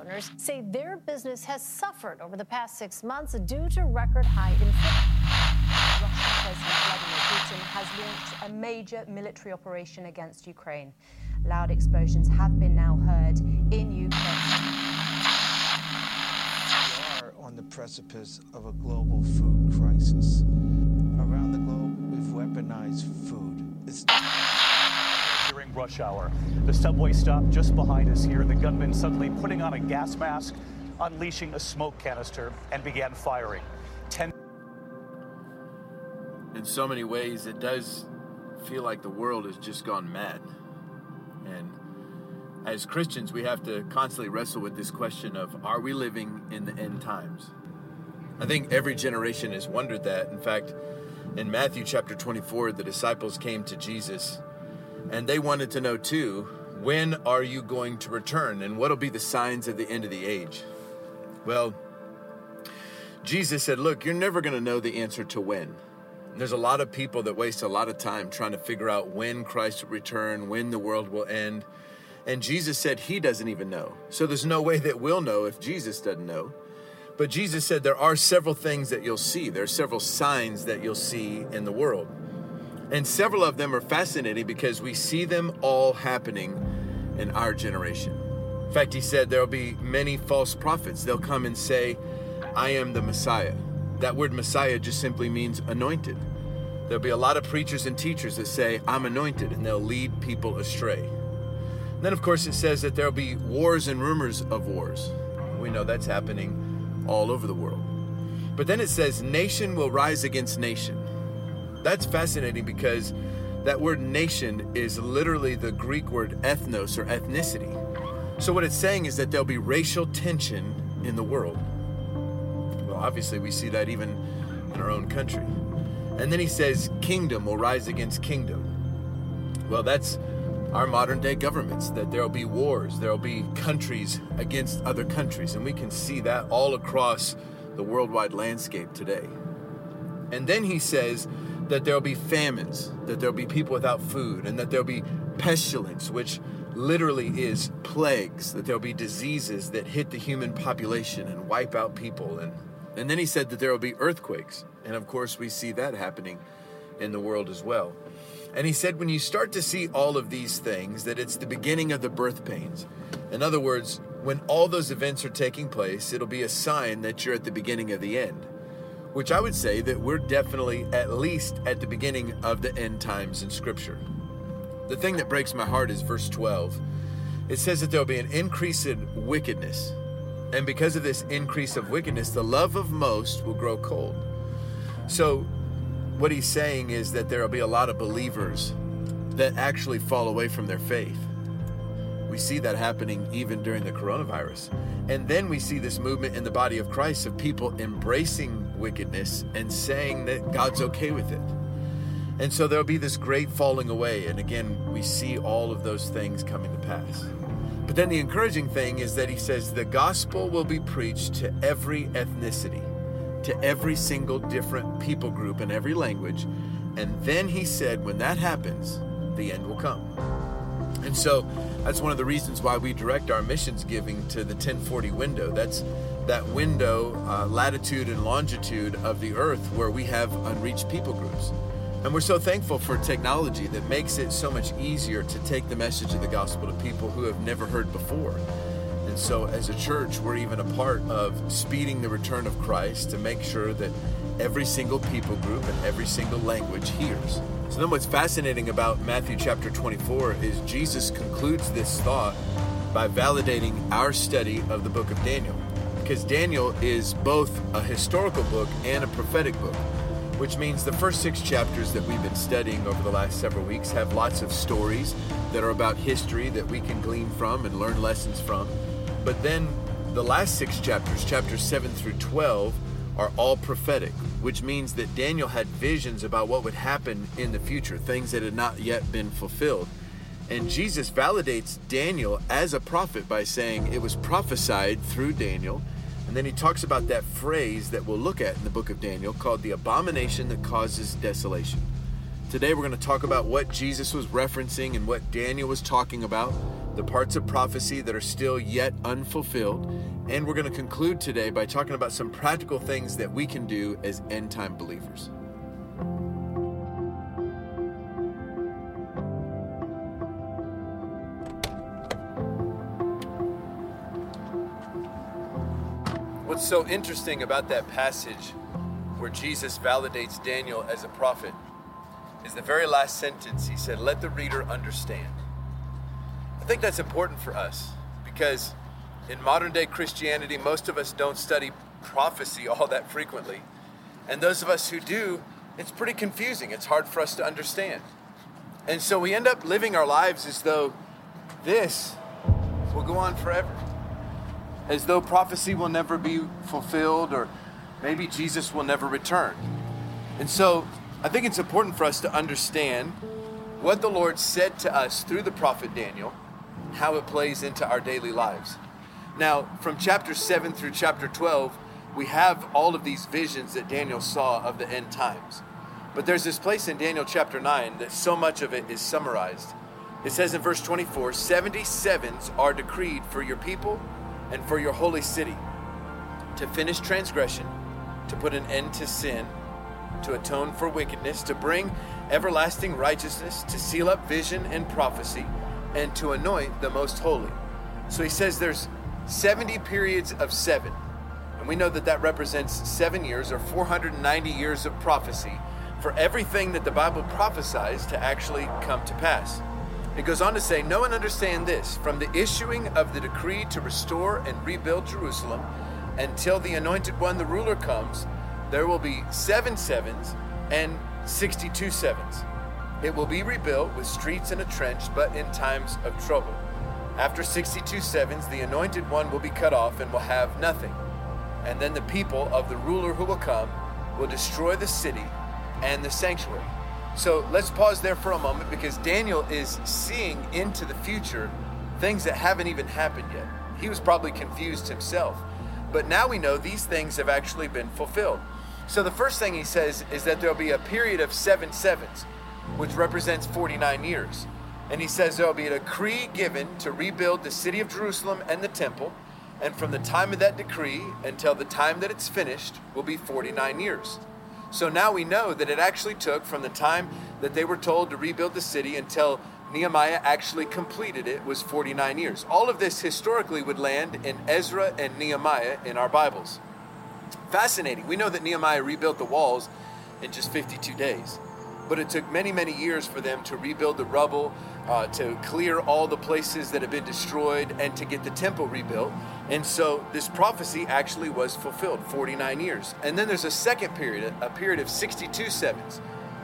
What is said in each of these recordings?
owners say their business has suffered over the past six months due to record high inflation. Russian President Vladimir Putin has launched a major military operation against Ukraine. Loud explosions have been now heard in Ukraine. We are on the precipice of a global food crisis. Around the globe, we've weaponized food. It's during rush hour. The subway stop just behind us here, the gunman suddenly putting on a gas mask, unleashing a smoke canister, and began firing. Ten in so many ways, it does feel like the world has just gone mad. And as Christians, we have to constantly wrestle with this question of are we living in the end times? I think every generation has wondered that. In fact, in Matthew chapter 24, the disciples came to Jesus and they wanted to know too when are you going to return and what will be the signs of the end of the age? Well, Jesus said, Look, you're never going to know the answer to when. There's a lot of people that waste a lot of time trying to figure out when Christ will return, when the world will end. And Jesus said he doesn't even know. So there's no way that we'll know if Jesus doesn't know. But Jesus said there are several things that you'll see. There are several signs that you'll see in the world. And several of them are fascinating because we see them all happening in our generation. In fact, he said there'll be many false prophets. They'll come and say, I am the Messiah. That word Messiah just simply means anointed. There'll be a lot of preachers and teachers that say, I'm anointed, and they'll lead people astray. And then, of course, it says that there'll be wars and rumors of wars. We know that's happening all over the world. But then it says, nation will rise against nation. That's fascinating because that word nation is literally the Greek word ethnos or ethnicity. So, what it's saying is that there'll be racial tension in the world Well, obviously, we see that even in our own country. And then he says, Kingdom will rise against kingdom. Well, that's our modern day governments, that there'll be wars, there'll be countries against other countries. And we can see that all across the worldwide landscape today. And then he says that there'll be famines, that there'll be people without food, and that there'll be pestilence, which literally is plagues, that there'll be diseases that hit the human population and wipe out people and and then he said that there will be earthquakes. And of course, we see that happening in the world as well. And he said, when you start to see all of these things, that it's the beginning of the birth pains. In other words, when all those events are taking place, it'll be a sign that you're at the beginning of the end. Which I would say that we're definitely at least at the beginning of the end times in Scripture. The thing that breaks my heart is verse 12. It says that there'll be an increase in wickedness and because of this increase of wickedness, the love of most will grow cold. So, what he's saying is that there will be a lot of believers that actually fall away from their faith. We see that happening even during the coronavirus. And then we see this movement in the body of Christ of people embracing wickedness and saying that God's okay with it. And so there'll be this great falling away. And again, we see all of those things coming to pass. But then the encouraging thing is that he says the gospel will be preached to every ethnicity, to every single different people group and every language. And then he said, when that happens, the end will come. And so that's one of the reasons why we direct our missions giving to the 1040 window. That's that window, uh, latitude and longitude of the earth where we have unreached people groups. And we're so thankful for technology that makes it so much easier to take the message of the gospel to people who have never heard before. And so, as a church, we're even a part of speeding the return of Christ to make sure that every single people group and every single language hears. So, then what's fascinating about Matthew chapter 24 is Jesus concludes this thought by validating our study of the book of Daniel. Because Daniel is both a historical book and a prophetic book which means the first six chapters that we've been studying over the last several weeks have lots of stories that are about history that we can glean from and learn lessons from. But then the last six chapters, chapters 7 through 12, are all prophetic, which means that Daniel had visions about what would happen in the future, things that had not yet been fulfilled. And Jesus validates Daniel as a prophet by saying it was prophesied through Daniel and then he talks about that phrase that we'll look at in the book of Daniel called the abomination that causes desolation. Today we're going to talk about what Jesus was referencing and what Daniel was talking about. the parts of prophecy that are still yet unfulfilled. And we're going to conclude today by talking about some practical things that we can do as end time believers. What's so interesting about that passage where Jesus validates Daniel as a prophet is the very last sentence. He said, Let the reader understand. I think that's important for us because in modern day Christianity, most of us don't study prophecy all that frequently. And those of us who do, it's pretty confusing. It's hard for us to understand. And so we end up living our lives as though this will go on forever, as though prophecy will never be fulfilled, or maybe Jesus will never return. And so I think it's important for us to understand what the Lord said to us through the prophet Daniel, how it plays into our daily lives. Now, from chapter 7 through chapter 12, we have all of these visions that Daniel saw of the end times. But there's this place in Daniel chapter 9 that so much of it is summarized. It says in verse 24 70 sevens are decreed for your people and for your holy city to finish transgression, to put an end to sin to atone for wickedness, to bring everlasting righteousness, to seal up vision and prophecy, and to anoint the most holy. So he says there's 70 periods of seven. And we know that that represents seven years or 490 years of prophecy for everything that the Bible prophesies to actually come to pass. It goes on to say, No one understand this from the issuing of the decree to restore and rebuild Jerusalem until the anointed one, the ruler, comes there will be seven sevens and 62 sevens. It will be rebuilt with streets and a trench, but in times of trouble. After 62 sevens, the anointed one will be cut off and will have nothing. And then the people of the ruler who will come will destroy the city and the sanctuary. So let's pause there for a moment because Daniel is seeing into the future things that haven't even happened yet. He was probably confused himself. But now we know these things have actually been fulfilled. So the first thing he says is that there'll be a period of seven sevens, which represents 49 years. And he says there'll be a decree given to rebuild the city of Jerusalem and the temple. And from the time of that decree until the time that it's finished will be 49 years. So now we know that it actually took from the time that they were told to rebuild the city until Nehemiah actually completed it was 49 years. All of this historically would land in Ezra and Nehemiah in our Bibles fascinating. We know that Nehemiah rebuilt the walls in just 52 days, but it took many, many years for them to rebuild the rubble, uh, to clear all the places that had been destroyed, and to get the temple rebuilt. And so this prophecy actually was fulfilled 49 years. And then there's a second period, a period of 62 sevens,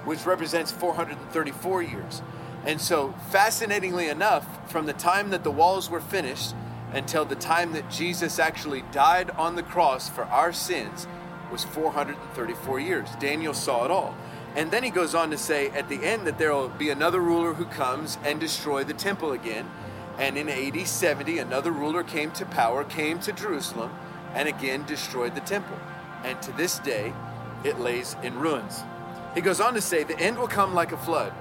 which represents 434 years. And so, fascinatingly enough, from the time that the walls were finished until the time that Jesus actually died on the cross for our sins was 434 years. Daniel saw it all. And then he goes on to say at the end that there will be another ruler who comes and destroy the temple again. And in AD 70, another ruler came to power, came to Jerusalem, and again destroyed the temple. And to this day, it lays in ruins. He goes on to say, The end will come like a flood.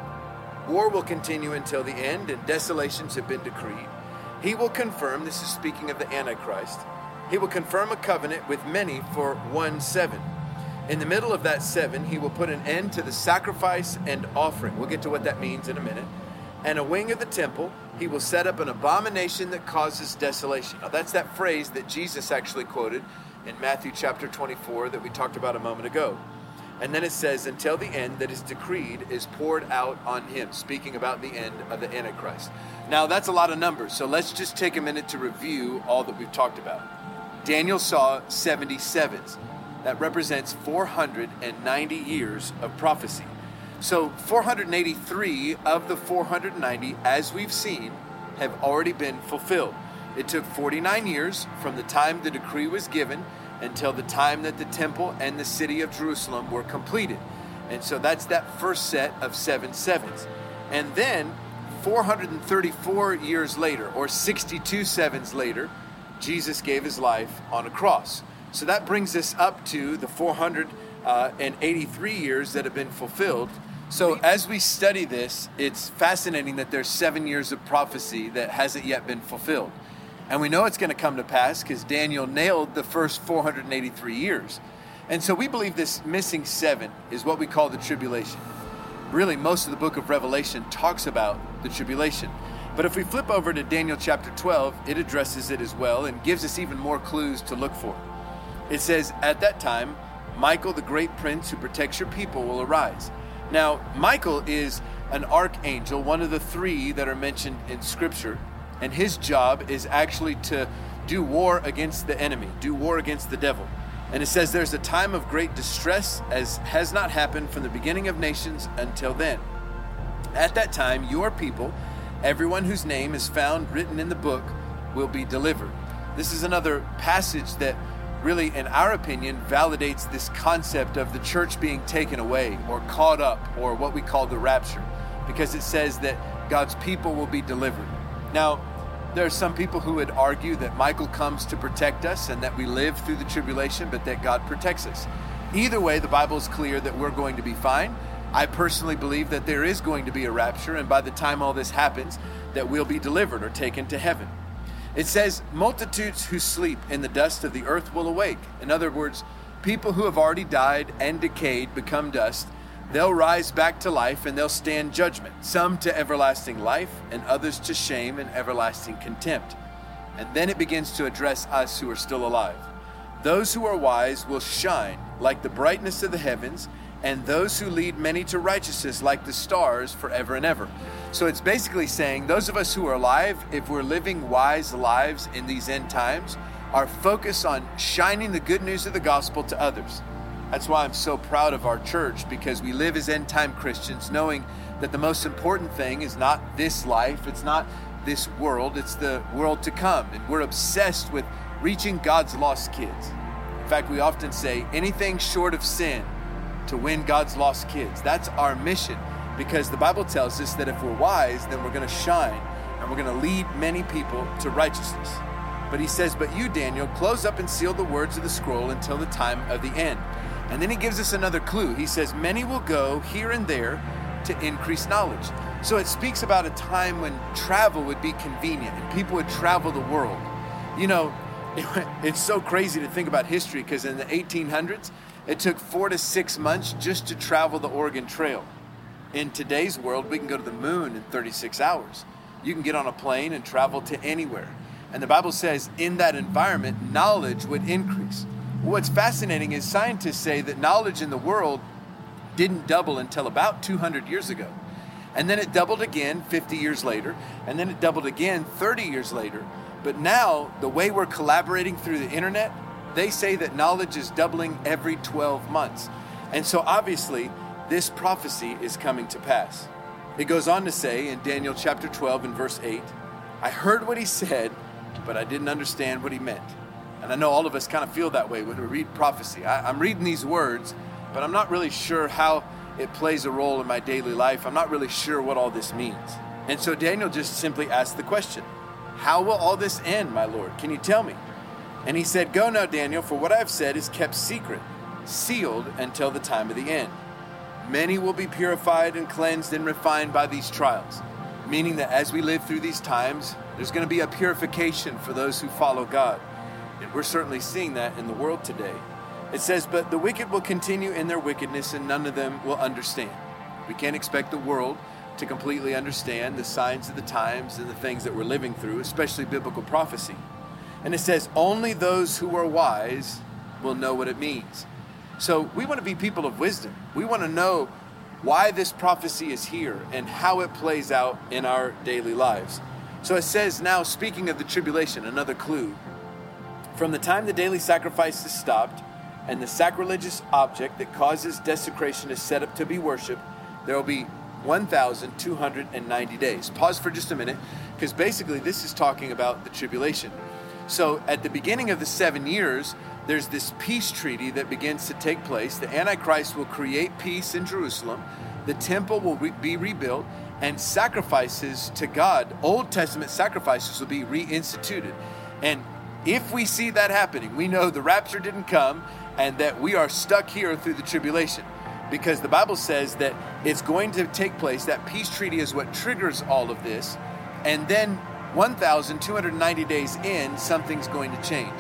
War will continue until the end, and desolations have been decreed. He will confirm, this is speaking of the Antichrist, he will confirm a covenant with many for one seven. In the middle of that seven, he will put an end to the sacrifice and offering. We'll get to what that means in a minute. And a wing of the temple, he will set up an abomination that causes desolation. Now, that's that phrase that Jesus actually quoted in Matthew chapter 24 that we talked about a moment ago. And then it says, until the end that is decreed is poured out on him, speaking about the end of the Antichrist. Now, that's a lot of numbers, so let's just take a minute to review all that we've talked about. Daniel saw 77s. That represents 490 years of prophecy. So, 483 of the 490, as we've seen, have already been fulfilled. It took 49 years from the time the decree was given until the time that the temple and the city of Jerusalem were completed. And so that's that first set of seven sevens. And then 434 years later, or 62 sevens later, Jesus gave his life on a cross. So that brings us up to the 483 years that have been fulfilled So, as we study this, it's fascinating that there's seven years of prophecy that hasn't yet been fulfilled. And we know it's going to come to pass because Daniel nailed the first 483 years. And so we believe this missing seven is what we call the tribulation. Really, most of the book of Revelation talks about the tribulation. But if we flip over to Daniel chapter 12, it addresses it as well and gives us even more clues to look for. It says, At that time, Michael, the great prince who protects your people, will arise now, Michael is an archangel, one of the three that are mentioned in Scripture, and his job is actually to do war against the enemy, do war against the devil. And it says there's a time of great distress as has not happened from the beginning of nations until then. At that time, your people, everyone whose name is found written in the book, will be delivered. This is another passage that really, in our opinion, validates this concept of the church being taken away or caught up or what we call the rapture, because it says that God's people will be delivered. Now, there are some people who would argue that Michael comes to protect us and that we live through the tribulation, but that God protects us. Either way, the Bible is clear that we're going to be fine. I personally believe that there is going to be a rapture, and by the time all this happens, that we'll be delivered or taken to heaven. It says, Multitudes who sleep in the dust of the earth will awake. In other words, people who have already died and decayed become dust. They'll rise back to life and they'll stand judgment, some to everlasting life and others to shame and everlasting contempt. And then it begins to address us who are still alive. Those who are wise will shine like the brightness of the heavens and those who lead many to righteousness like the stars forever and ever. So it's basically saying those of us who are alive, if we're living wise lives in these end times, are focused on shining the good news of the gospel to others. That's why I'm so proud of our church because we live as end time Christians, knowing that the most important thing is not this life, it's not this world, it's the world to come. And we're obsessed with reaching God's lost kids. In fact, we often say anything short of sin to win God's lost kids. That's our mission because the Bible tells us that if we're wise, then we're going to shine and we're going to lead many people to righteousness. But he says, But you, Daniel, close up and seal the words of the scroll until the time of the end. And then he gives us another clue. He says, Many will go here and there to increase knowledge. So it speaks about a time when travel would be convenient and people would travel the world. You know, it's so crazy to think about history because in the 1800s, it took four to six months just to travel the Oregon Trail. In today's world, we can go to the moon in 36 hours. You can get on a plane and travel to anywhere. And the Bible says in that environment, knowledge would increase. What's fascinating is scientists say that knowledge in the world didn't double until about 200 years ago. And then it doubled again 50 years later, and then it doubled again 30 years later. But now, the way we're collaborating through the internet, they say that knowledge is doubling every 12 months. And so obviously, this prophecy is coming to pass. It goes on to say in Daniel chapter 12 and verse 8, I heard what he said, but I didn't understand what he meant. And I know all of us kind of feel that way when we read prophecy. I, am reading these words, but I'm not really sure how it plays a role in my daily life. I'm not really sure what all this means. And so Daniel just simply asked the question How will all this end, my Lord? Can you tell me? And he said, Go now, Daniel, for what I have said is kept secret, sealed until the time of the end. Many will be purified and cleansed and refined by these trials, meaning that as we live through these times, there's going to be a purification for those who follow God. And we're certainly seeing that in the world today. It says, But the wicked will continue in their wickedness, and none of them will understand. We can't expect the world to completely understand the signs of the times and the things that we're living through, especially biblical prophecy. And it says, only those who are wise will know what it means. So we want to be people of wisdom. We want to know why this prophecy is here and how it plays out in our daily lives. So it says now, speaking of the tribulation, another clue. From the time the daily sacrifice is stopped and the sacrilegious object that causes desecration is set up to be worshiped, there will be 1,290 days. Pause for just a minute, because basically this is talking about the tribulation. So at the beginning of the seven years, there's this peace treaty that begins to take place. The Antichrist will create peace in Jerusalem, the temple will re- be rebuilt, and sacrifices to God, Old Testament sacrifices, will be reinstituted. And if we see that happening, we know the rapture didn't come and that we are stuck here through the tribulation. because the Bible says that it's going to take place. That peace treaty is what triggers all of this. And then 1,290 days in, something's going to change.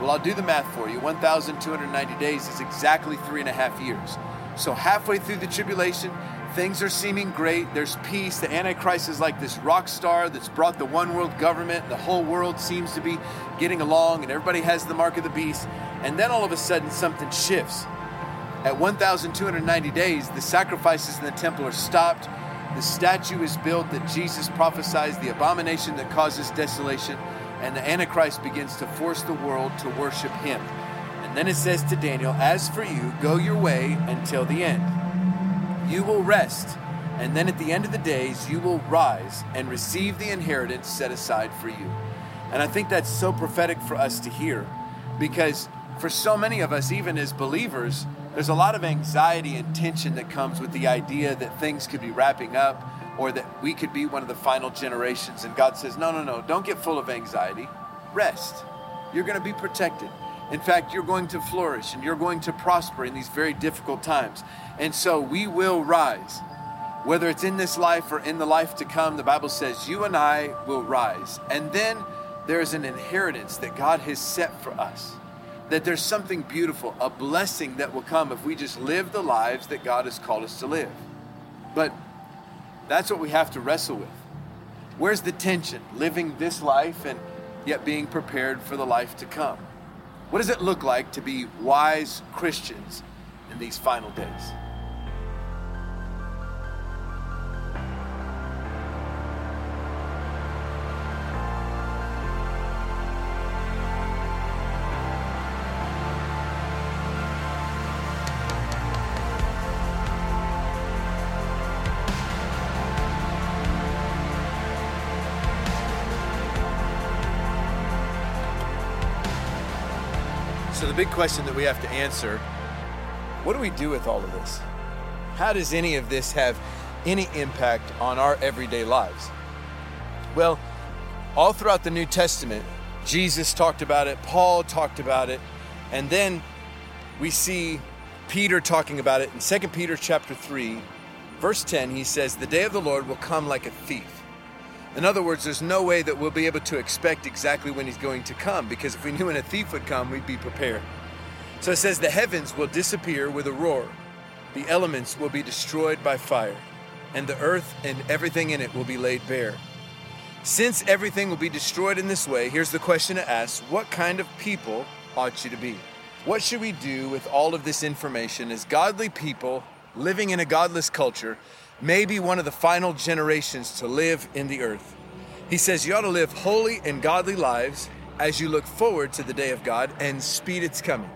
Well, I'll do the math for you. 1,290 days is exactly three and a half years. So, halfway through the tribulation, things are seeming great. There's peace. The Antichrist is like this rock star that's brought the one world government. The whole world seems to be getting along, and everybody has the mark of the beast. And then all of a sudden, something shifts. At 1,290 days, the sacrifices in the temple are stopped. The statue is built that Jesus prophesies, the abomination that causes desolation, and the Antichrist begins to force the world to worship him. And then it says to Daniel, As for you, go your way until the end. You will rest, and then at the end of the days, you will rise and receive the inheritance set aside for you. And I think that's so prophetic for us to hear because for so many of us, even as believers, there's a lot of anxiety and tension that comes with the idea that things could be wrapping up or that we could be one of the final generations. And God says, no, no, no, don't get full of anxiety. Rest. You're going to be protected. In fact, you're going to flourish and you're going to prosper in these very difficult times. And so we will rise. Whether it's in this life or in the life to come, the Bible says you and I will rise. And then there's an inheritance that God has set for us that there's something beautiful, a blessing that will come if we just live the lives that God has called us to live. But that's what we have to wrestle with. Where's the tension? Living this life and yet being prepared for the life to come. What does it look like to be wise Christians in these final days? The big question that we have to answer what do we do with all of this? How does any of this have any impact on our everyday lives? Well, all throughout the New Testament, Jesus talked about it, Paul talked about it, and then we see Peter talking about it in 2 Peter chapter 3, verse 10. He says, The day of the Lord will come like a thief. In other words, there's no way that we'll be able to expect exactly when he's going to come because if we knew when a thief would come, we'd be prepared. So it says, The heavens will disappear with a roar, the elements will be destroyed by fire, and the earth and everything in it will be laid bare. Since everything will be destroyed in this way, here's the question to ask What kind of people ought you to be? What should we do with all of this information as godly people living in a godless culture? Maybe one of the final generations to live in the earth. He says you ought to live holy and godly lives as you look forward to the day of God and speed its coming.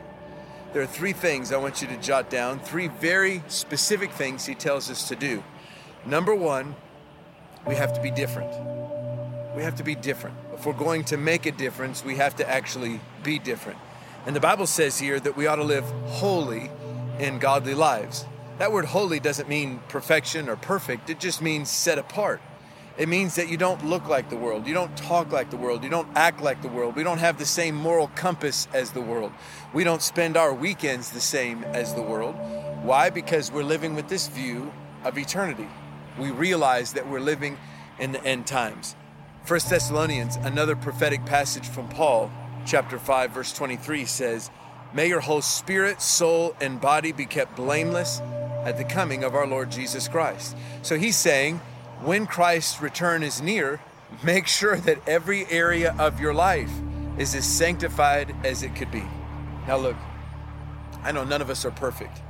There are three things I want you to jot down, three very specific things he tells us to do. Number one, we have to be different. We have to be different. If we're going to make a difference, we have to actually be different. And the Bible says here that we ought to live holy and godly lives. That word holy doesn't mean perfection or perfect, it just means set apart. It means that you don't look like the world, you don't talk like the world, you don't act like the world, we don't have the same moral compass as the world, we don't spend our weekends the same as the world. Why? Because we're living with this view of eternity. We realize that we're living in the end times. 1 Thessalonians, another prophetic passage from Paul, chapter 5, verse 23 says, May your whole spirit, soul, and body be kept blameless at the coming of our Lord Jesus Christ. So he's saying, when Christ's return is near, make sure that every area of your life is as sanctified as it could be. Now, look, I know none of us are perfect,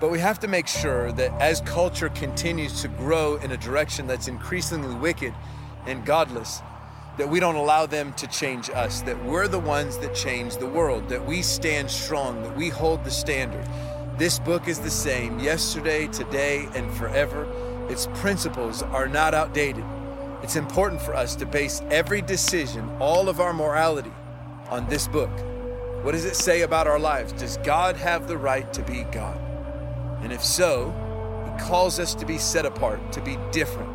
but we have to make sure that as culture continues to grow in a direction that's increasingly wicked and godless, that we don't allow them to change us, that we're the ones that change the world, that we stand strong, that we hold the standard this book is the same yesterday, today, and forever. Its principles are not outdated. It's important for us to base every decision, all of our morality, on this book. What does it say about our lives? Does God have the right to be God? And if so, He calls us to be set apart, to be different.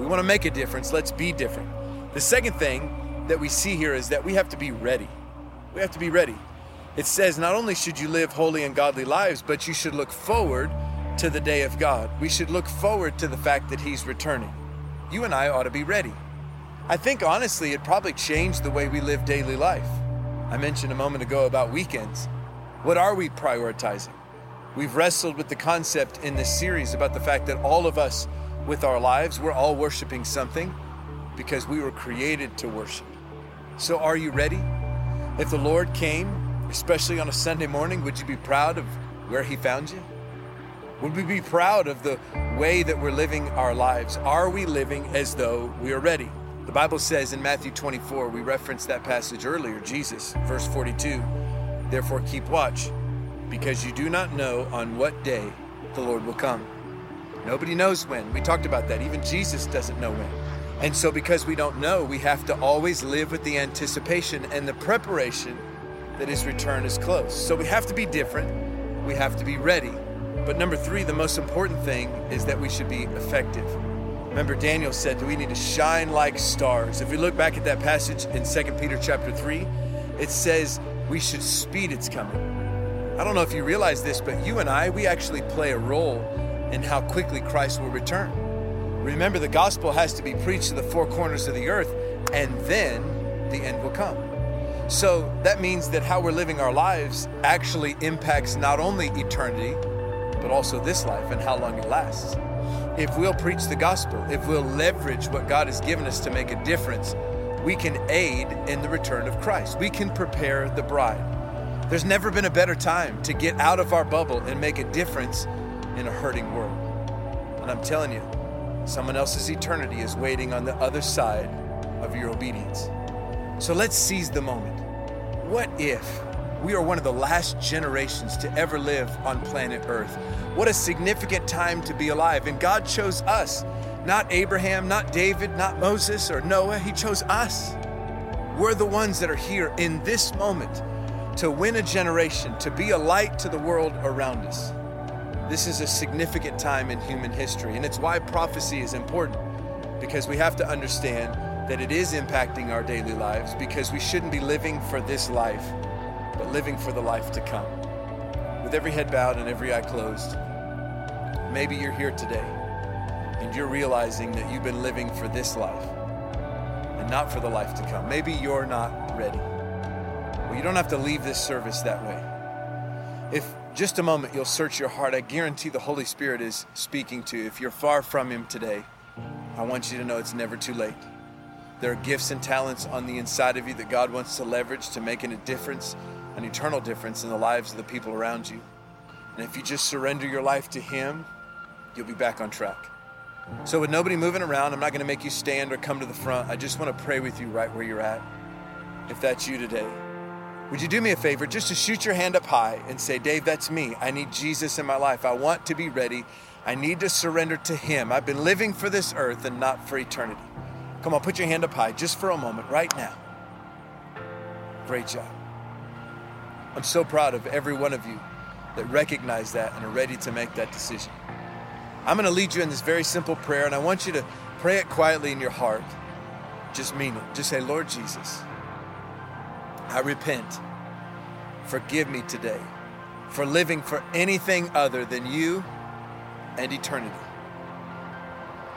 We want to make a difference, let's be different. The second thing that we see here is that we have to be ready. We have to be ready it says not only should you live holy and godly lives, but you should look forward to the day of God. We should look forward to the fact that He's returning. You and I ought to be ready. I think honestly, it probably changed the way we live daily life. I mentioned a moment ago about weekends. What are we prioritizing? We've wrestled with the concept in this series about the fact that all of us, with our lives, we're all worshiping something because we were created to worship. So, are you ready? If the Lord came, especially on a Sunday morning, would you be proud of where He found you? Would we be proud of the way that we're living our lives? Are we living as though we are ready? The Bible says in Matthew 24, we referenced that passage earlier, Jesus, verse 42, therefore keep watch because you do not know on what day the Lord will come. Nobody knows when. We talked about that. Even Jesus doesn't know when. And so, because we don't know, we have to always live with the anticipation and the preparation that his return is close. So, we have to be different. We have to be ready. But number three, the most important thing is that we should be effective. Remember, Daniel said that we need to shine like stars. If we look back at that passage in 2 Peter chapter 3, it says we should speed its coming. I don't know if you realize this, but you and I, we actually play a role in how quickly Christ will return. Remember, the gospel has to be preached to the four corners of the earth, and then the end will come. So that means that how we're living our lives actually impacts not only eternity, but also this life and how long it lasts. If we'll preach the gospel, if we'll leverage what God has given us to make a difference, we can aid in the return of Christ. We can prepare the bride. There's never been a better time to get out of our bubble and make a difference in a hurting world. And I'm telling you, someone else's eternity is waiting on the other side of your obedience. So let's seize the moment. What if we are one of the last generations to ever live on planet Earth? What a significant time to be alive. And God chose us, not Abraham, not David, not Moses or Noah. He chose us. We're the ones that are here in this moment to win a generation, to be a light to the world around us. This is a significant time in human history, and it's why prophecy is important because we have to understand that it is impacting our daily lives because we shouldn't be living for this life, but living for the life to come. With every head bowed and every eye closed, maybe you're here today and you're realizing that you've been living for this life and not for the life to come. Maybe you're not ready. Well, you don't have to leave this service that way. If just a moment you'll search your heart, I guarantee the Holy Spirit is speaking to you. If you're far from Him today, I want you to know it's never too late. There are gifts and talents on the inside of you that God wants to leverage to making a difference, an eternal difference in the lives of the people around you. And if you just surrender your life to Him, you'll be back on track. So, with nobody moving around, I'm not going to make you stand or come to the front. I just want to pray with you right where you're at. If that's you today, would you do me a favor just to shoot your hand up high and say, Dave, that's me. I need Jesus in my life. I want to be ready. I need to surrender to Him. I've been living for this earth and not for eternity. Come on, put your hand up high just for a moment right now. Great job. I'm so proud of every one of you that recognize that and are ready to make that decision. I'm going to lead you in this very simple prayer, and I want you to pray it quietly in your heart. Just mean it. Just say, Lord Jesus. I repent. Forgive me today for living for anything other than you and eternity.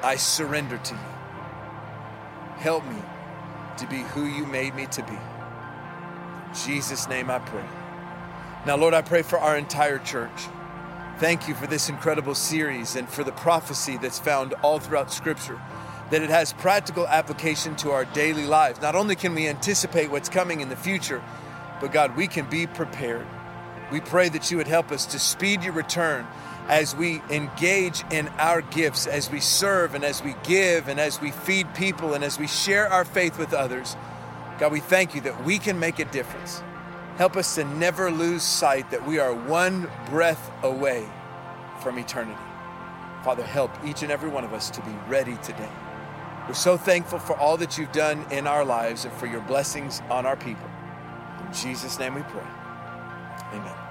I surrender to you. Help me to be who you made me to be. In Jesus' name I pray. Now, Lord, I pray for our entire church. Thank you for this incredible series and for the prophecy that's found all throughout Scripture that it has practical application to our daily lives. Not only can we anticipate what's coming in the future, but God, we can be prepared. We pray that you would help us to speed your return as we engage in our gifts, as we serve and as we give and as we feed people and as we share our faith with others. God, we thank you that we can make a difference. Help us to never lose sight that we are one breath away from eternity. Father, help each and every one of us to be ready today. We're so thankful for all that you've done in our lives and for your blessings on our people. In Jesus' name we pray. Amen.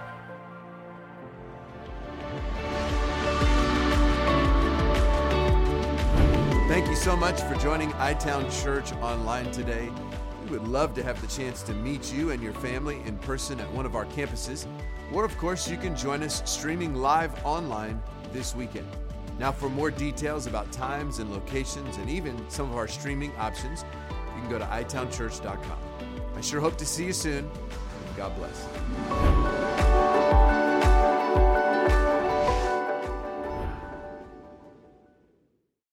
so much for joining iTown Church online today. We would love to have the chance to meet you and your family in person at one of our campuses, or of course, you can join us streaming live online this weekend. Now, for more details about times and locations and even some of our streaming options, you can go to itownchurch.com. I sure hope to see you soon. God bless.